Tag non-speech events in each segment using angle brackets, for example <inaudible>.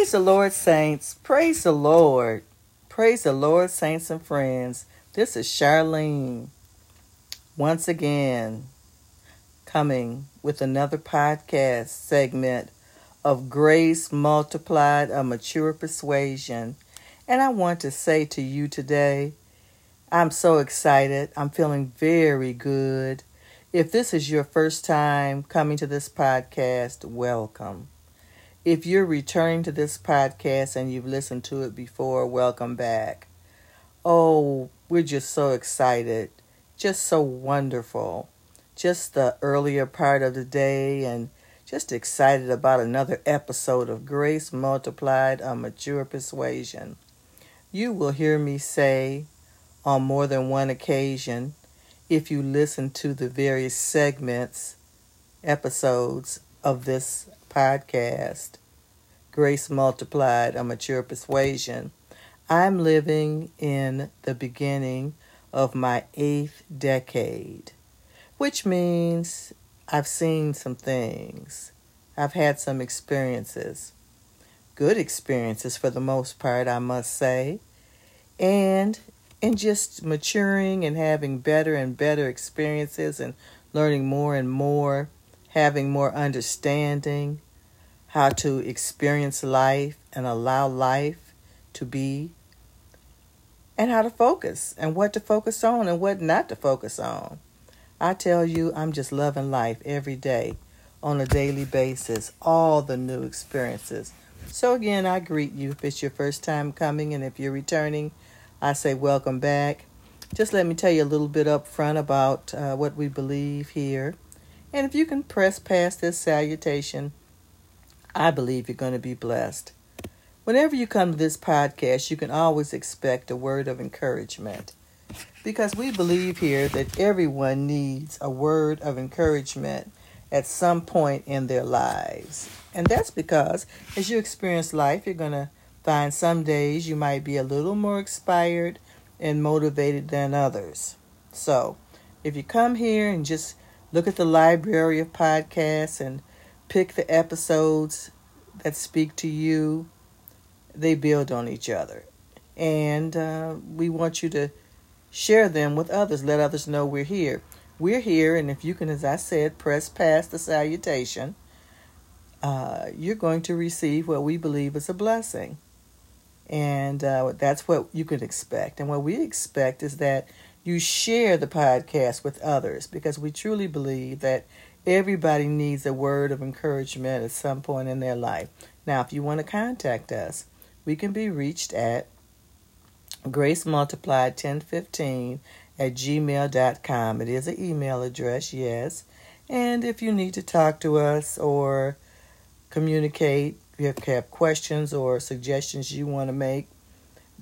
Praise the Lord, saints. Praise the Lord. Praise the Lord, saints and friends. This is Charlene once again coming with another podcast segment of Grace Multiplied, a Mature Persuasion. And I want to say to you today, I'm so excited. I'm feeling very good. If this is your first time coming to this podcast, welcome. If you're returning to this podcast and you've listened to it before, welcome back. Oh, we're just so excited. Just so wonderful. Just the earlier part of the day and just excited about another episode of Grace Multiplied a Mature Persuasion. You will hear me say on more than one occasion, if you listen to the various segments, episodes of this podcast, Grace Multiplied, A Mature Persuasion. I'm living in the beginning of my eighth decade, which means I've seen some things. I've had some experiences. Good experiences for the most part, I must say. And in just maturing and having better and better experiences and learning more and more having more understanding, how to experience life and allow life to be, and how to focus and what to focus on and what not to focus on. I tell you, I'm just loving life every day on a daily basis, all the new experiences. So, again, I greet you if it's your first time coming, and if you're returning, I say welcome back. Just let me tell you a little bit up front about uh, what we believe here. And if you can press past this salutation, I believe you're going to be blessed. Whenever you come to this podcast, you can always expect a word of encouragement because we believe here that everyone needs a word of encouragement at some point in their lives. And that's because as you experience life, you're going to find some days you might be a little more inspired and motivated than others. So, if you come here and just look at the library of podcasts and pick the episodes that speak to you. They build on each other. And uh, we want you to share them with others. Let others know we're here. We're here, and if you can, as I said, press past the salutation, uh, you're going to receive what we believe is a blessing. And uh, that's what you can expect. And what we expect is that you share the podcast with others because we truly believe that everybody needs a word of encouragement at some point in their life. Now, if you want to contact us, we can be reached at grace multiplied 1015 at gmail.com. It is an email address, yes. And if you need to talk to us or communicate, if you have questions or suggestions you want to make,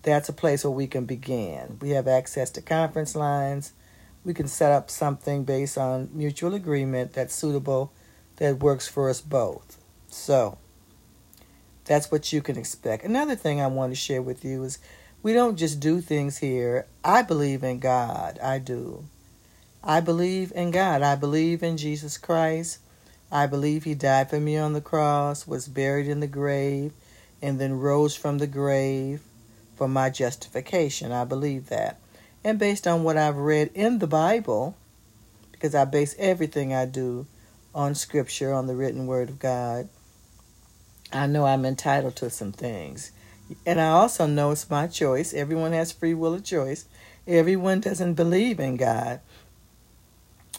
that's a place where we can begin. We have access to conference lines. We can set up something based on mutual agreement that's suitable, that works for us both. So, that's what you can expect. Another thing I want to share with you is we don't just do things here. I believe in God. I do. I believe in God. I believe in Jesus Christ. I believe He died for me on the cross, was buried in the grave, and then rose from the grave for my justification. I believe that. And based on what I've read in the Bible, because I base everything I do on Scripture, on the written Word of God, I know I'm entitled to some things. And I also know it's my choice. Everyone has free will of choice. Everyone doesn't believe in God,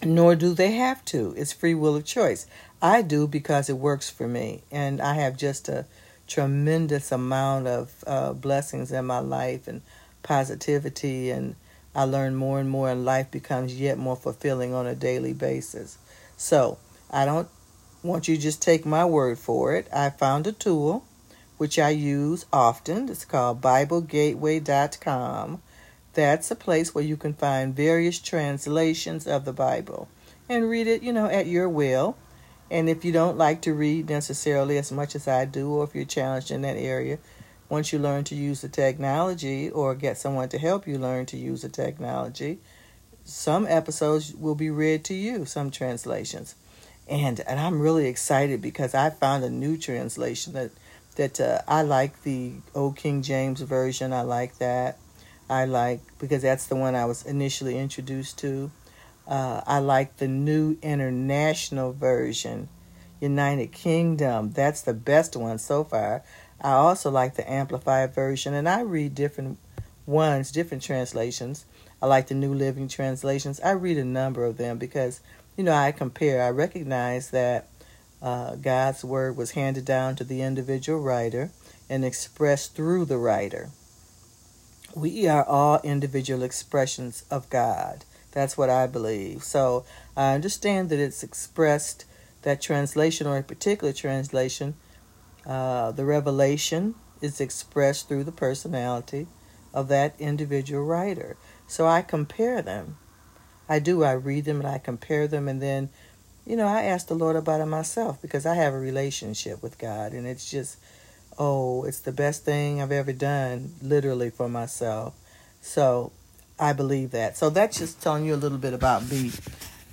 nor do they have to. It's free will of choice. I do because it works for me. And I have just a tremendous amount of uh, blessings in my life and positivity and I learn more and more and life becomes yet more fulfilling on a daily basis. So I don't want you just take my word for it. I found a tool which I use often. It's called BibleGateway.com. That's a place where you can find various translations of the Bible and read it, you know, at your will. And if you don't like to read necessarily as much as I do, or if you're challenged in that area, once you learn to use the technology or get someone to help you learn to use the technology, some episodes will be read to you, some translations. And and I'm really excited because I found a new translation that that uh, I like the Old King James Version. I like that. I like because that's the one I was initially introduced to. Uh, I like the New International Version, United Kingdom. That's the best one so far. I also like the Amplified Version, and I read different ones, different translations. I like the New Living Translations. I read a number of them because, you know, I compare. I recognize that uh, God's Word was handed down to the individual writer and expressed through the writer. We are all individual expressions of God. That's what I believe. So I understand that it's expressed, that translation or a particular translation, uh, the revelation is expressed through the personality of that individual writer. So I compare them. I do. I read them and I compare them, and then, you know, I ask the Lord about it myself because I have a relationship with God, and it's just, oh, it's the best thing I've ever done, literally for myself. So I believe that. So that's just telling you a little bit about me.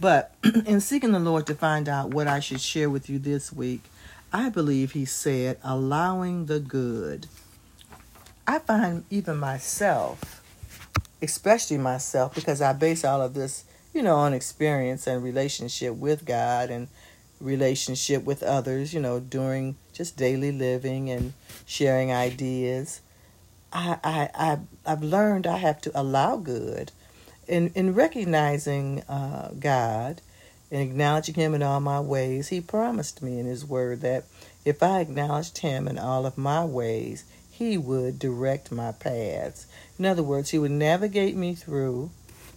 But <clears throat> in seeking the Lord to find out what I should share with you this week, I believe He said, allowing the good. I find even myself, especially myself, because I base all of this, you know, on experience and relationship with God and relationship with others, you know, during just daily living and sharing ideas. I, I, I, I've learned I have to allow good. In, in recognizing uh, God and acknowledging Him in all my ways, He promised me in His Word that if I acknowledged Him in all of my ways, He would direct my paths. In other words, He would navigate me through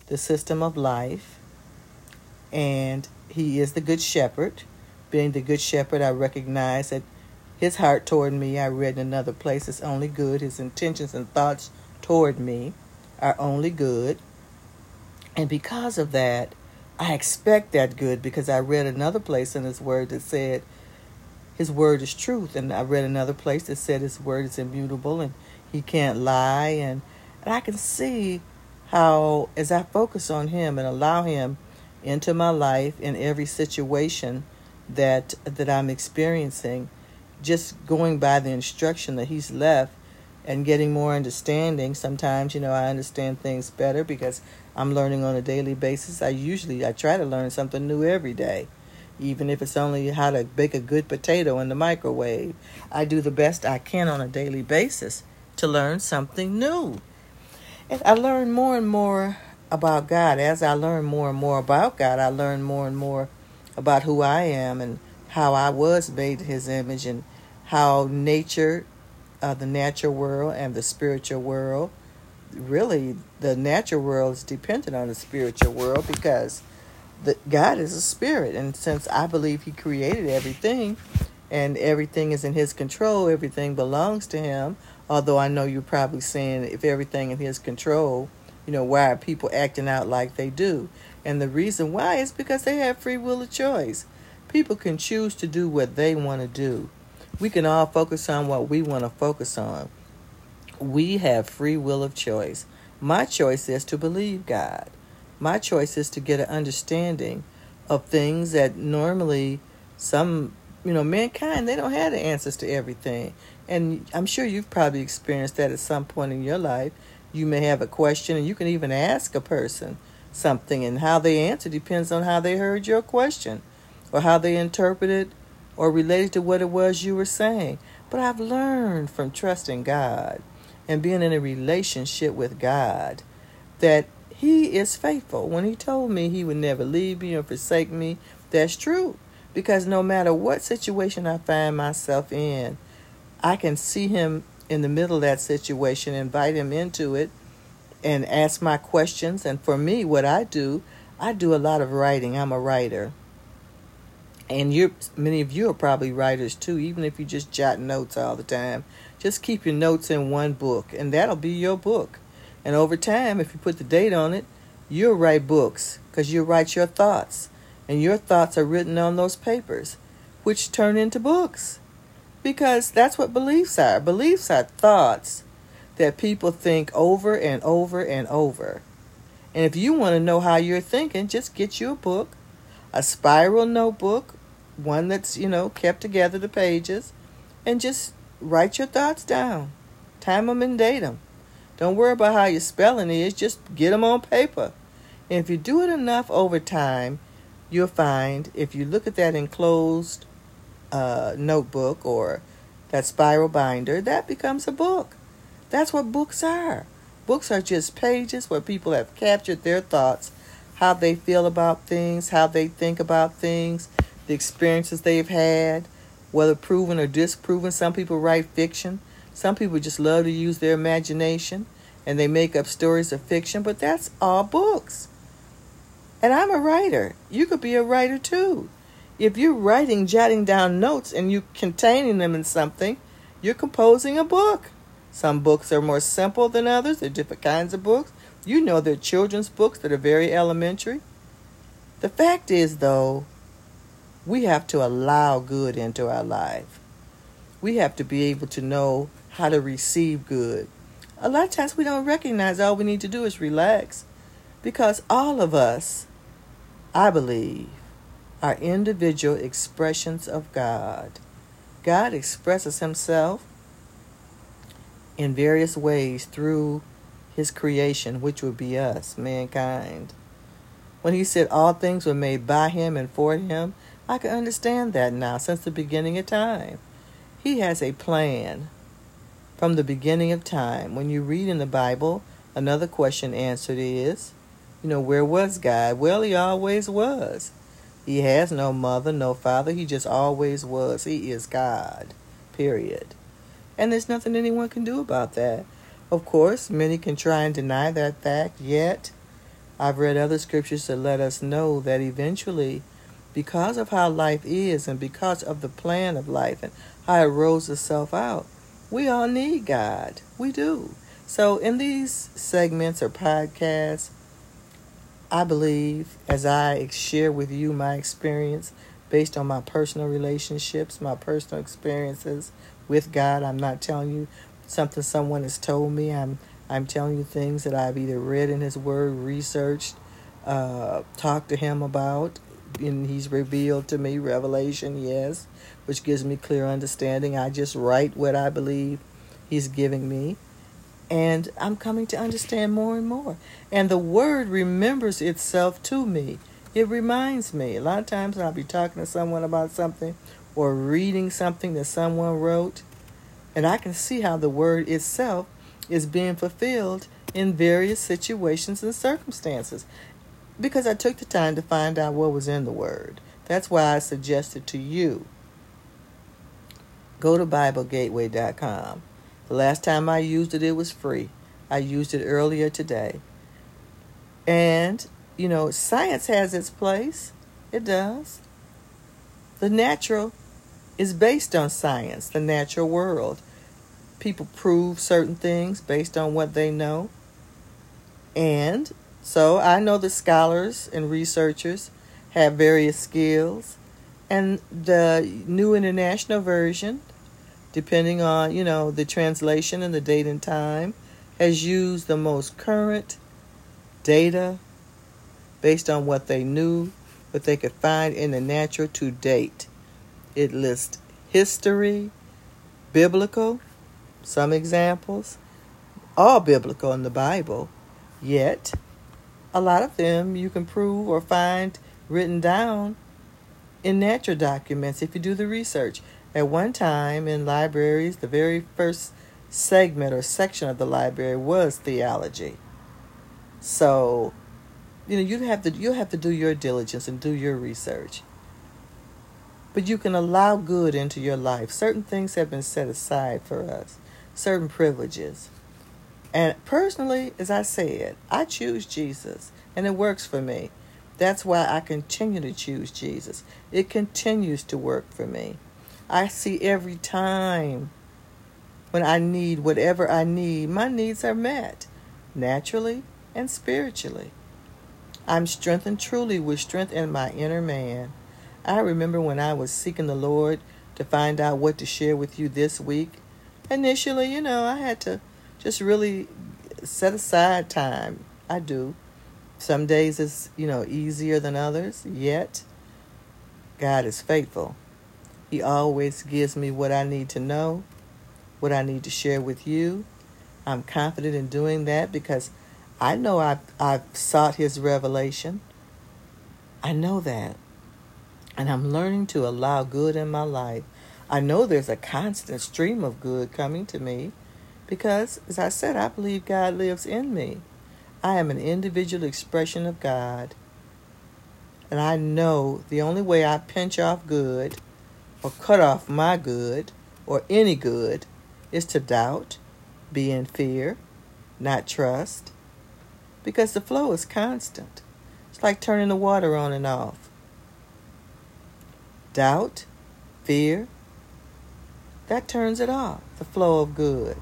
the system of life, and He is the Good Shepherd. Being the Good Shepherd, I recognize that his heart toward me, I read in another place, is only good. His intentions and thoughts toward me are only good. And because of that, I expect that good because I read another place in his word that said his word is truth. And I read another place that said his word is immutable and he can't lie. And, and I can see how, as I focus on him and allow him into my life in every situation that that I'm experiencing, just going by the instruction that he's left and getting more understanding sometimes you know i understand things better because i'm learning on a daily basis. I usually i try to learn something new every day even if it's only how to bake a good potato in the microwave. I do the best i can on a daily basis to learn something new. And i learn more and more about god. As i learn more and more about god i learn more and more about who i am and how I was made in his image and how nature, uh, the natural world and the spiritual world, really the natural world is dependent on the spiritual world because the, God is a spirit. And since I believe he created everything and everything is in his control, everything belongs to him. Although I know you're probably saying if everything is in his control, you know, why are people acting out like they do? And the reason why is because they have free will of choice. People can choose to do what they want to do. We can all focus on what we want to focus on. We have free will of choice. My choice is to believe God. My choice is to get an understanding of things that normally some, you know, mankind, they don't have the answers to everything. And I'm sure you've probably experienced that at some point in your life. You may have a question and you can even ask a person something, and how they answer depends on how they heard your question or how they interpreted or related to what it was you were saying. But I've learned from trusting God and being in a relationship with God that He is faithful. When He told me He would never leave me or forsake me, that's true. Because no matter what situation I find myself in, I can see Him in the middle of that situation, invite Him into it, and ask my questions. And for me, what I do, I do a lot of writing. I'm a writer and you many of you are probably writers too even if you just jot notes all the time. Just keep your notes in one book and that'll be your book. And over time if you put the date on it you'll write books because you'll write your thoughts. And your thoughts are written on those papers which turn into books. Because that's what beliefs are. Beliefs are thoughts that people think over and over and over. And if you want to know how you're thinking just get you a book a spiral notebook one that's, you know, kept together, the pages, and just write your thoughts down, time them and date them. Don't worry about how your spelling is, just get them on paper. And if you do it enough over time, you'll find if you look at that enclosed uh, notebook or that spiral binder, that becomes a book. That's what books are. Books are just pages where people have captured their thoughts, how they feel about things, how they think about things, the experiences they've had, whether proven or disproven. Some people write fiction. Some people just love to use their imagination and they make up stories of fiction, but that's all books. And I'm a writer. You could be a writer too. If you're writing, jotting down notes, and you containing them in something, you're composing a book. Some books are more simple than others. They're different kinds of books. You know, they're children's books that are very elementary. The fact is, though, we have to allow good into our life. We have to be able to know how to receive good. A lot of times we don't recognize all we need to do is relax because all of us, I believe, are individual expressions of God. God expresses himself in various ways through his creation, which would be us, mankind. When he said all things were made by him and for him, I can understand that now since the beginning of time. He has a plan from the beginning of time. When you read in the Bible, another question answered is, you know, where was God? Well, he always was. He has no mother, no father. He just always was. He is God, period. And there's nothing anyone can do about that. Of course, many can try and deny that fact, yet I've read other scriptures that let us know that eventually, because of how life is and because of the plan of life and how it rolls itself out, we all need God. We do. So, in these segments or podcasts, I believe as I share with you my experience based on my personal relationships, my personal experiences with God. I'm not telling you something someone has told me. I'm I'm telling you things that I've either read in His Word, researched, uh, talked to Him about, and He's revealed to me revelation. Yes, which gives me clear understanding. I just write what I believe He's giving me, and I'm coming to understand more and more. And the Word remembers itself to me. It reminds me. A lot of times I'll be talking to someone about something or reading something that someone wrote, and I can see how the word itself is being fulfilled in various situations and circumstances because I took the time to find out what was in the word. That's why I suggested to you go to BibleGateway.com. The last time I used it, it was free. I used it earlier today. And, you know, science has its place. It does. The natural is based on science, the natural world. People prove certain things based on what they know. And so I know the scholars and researchers have various skills. And the New International Version, depending on, you know, the translation and the date and time, has used the most current data based on what they knew, what they could find in the natural to date. It lists history, biblical, some examples, all biblical in the Bible, yet a lot of them you can prove or find written down in natural documents if you do the research. At one time in libraries, the very first segment or section of the library was theology. So, you know, you have to you have to do your diligence and do your research. But you can allow good into your life. Certain things have been set aside for us, certain privileges. And personally, as I said, I choose Jesus, and it works for me. That's why I continue to choose Jesus. It continues to work for me. I see every time when I need whatever I need, my needs are met naturally and spiritually. I'm strengthened truly with strength in my inner man. I remember when I was seeking the Lord to find out what to share with you this week. Initially, you know, I had to just really set aside time. I do. Some days it's, you know, easier than others, yet God is faithful. He always gives me what I need to know what I need to share with you. I'm confident in doing that because I know I've, I've sought His revelation. I know that. And I'm learning to allow good in my life. I know there's a constant stream of good coming to me because, as I said, I believe God lives in me. I am an individual expression of God. And I know the only way I pinch off good or cut off my good or any good is to doubt, be in fear, not trust, because the flow is constant. It's like turning the water on and off. Doubt, fear, that turns it off, the flow of good.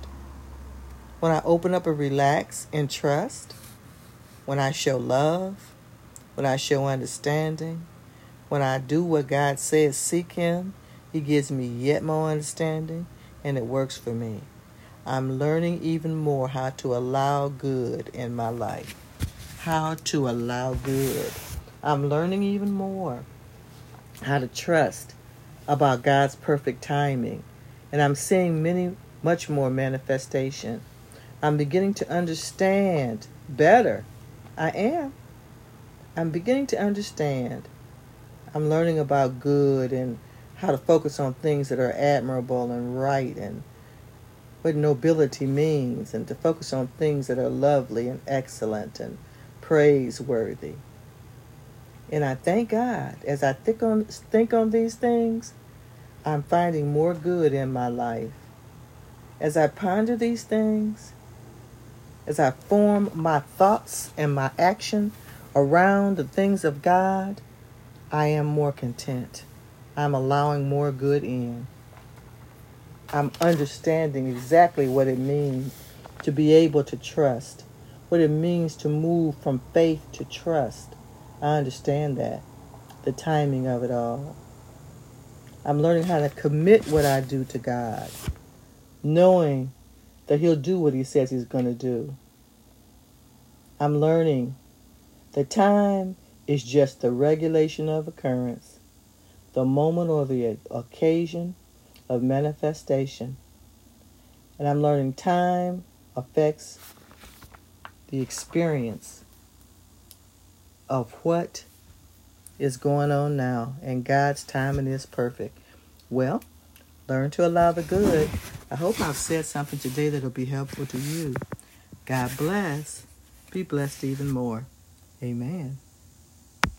When I open up and relax and trust, when I show love, when I show understanding, when I do what God says, seek Him, He gives me yet more understanding, and it works for me. I'm learning even more how to allow good in my life. How to allow good. I'm learning even more how to trust about God's perfect timing. And I'm seeing many, much more manifestation. I'm beginning to understand better. I am. I'm beginning to understand. I'm learning about good and how to focus on things that are admirable and right and what nobility means and to focus on things that are lovely and excellent and praiseworthy. And I thank God as I think on think on these things, I'm finding more good in my life. As I ponder these things, as I form my thoughts and my action around the things of God, I am more content. I'm allowing more good in. I'm understanding exactly what it means to be able to trust, what it means to move from faith to trust. I understand that, the timing of it all. I'm learning how to commit what I do to God, knowing that He'll do what He says He's going to do. I'm learning that time is just the regulation of occurrence, the moment or the occasion of manifestation. And I'm learning time affects the experience of what is going on now, and God's timing is perfect. Well, learn to allow the good. I hope I've said something today that'll be helpful to you. God bless. Be blessed even more. Amen.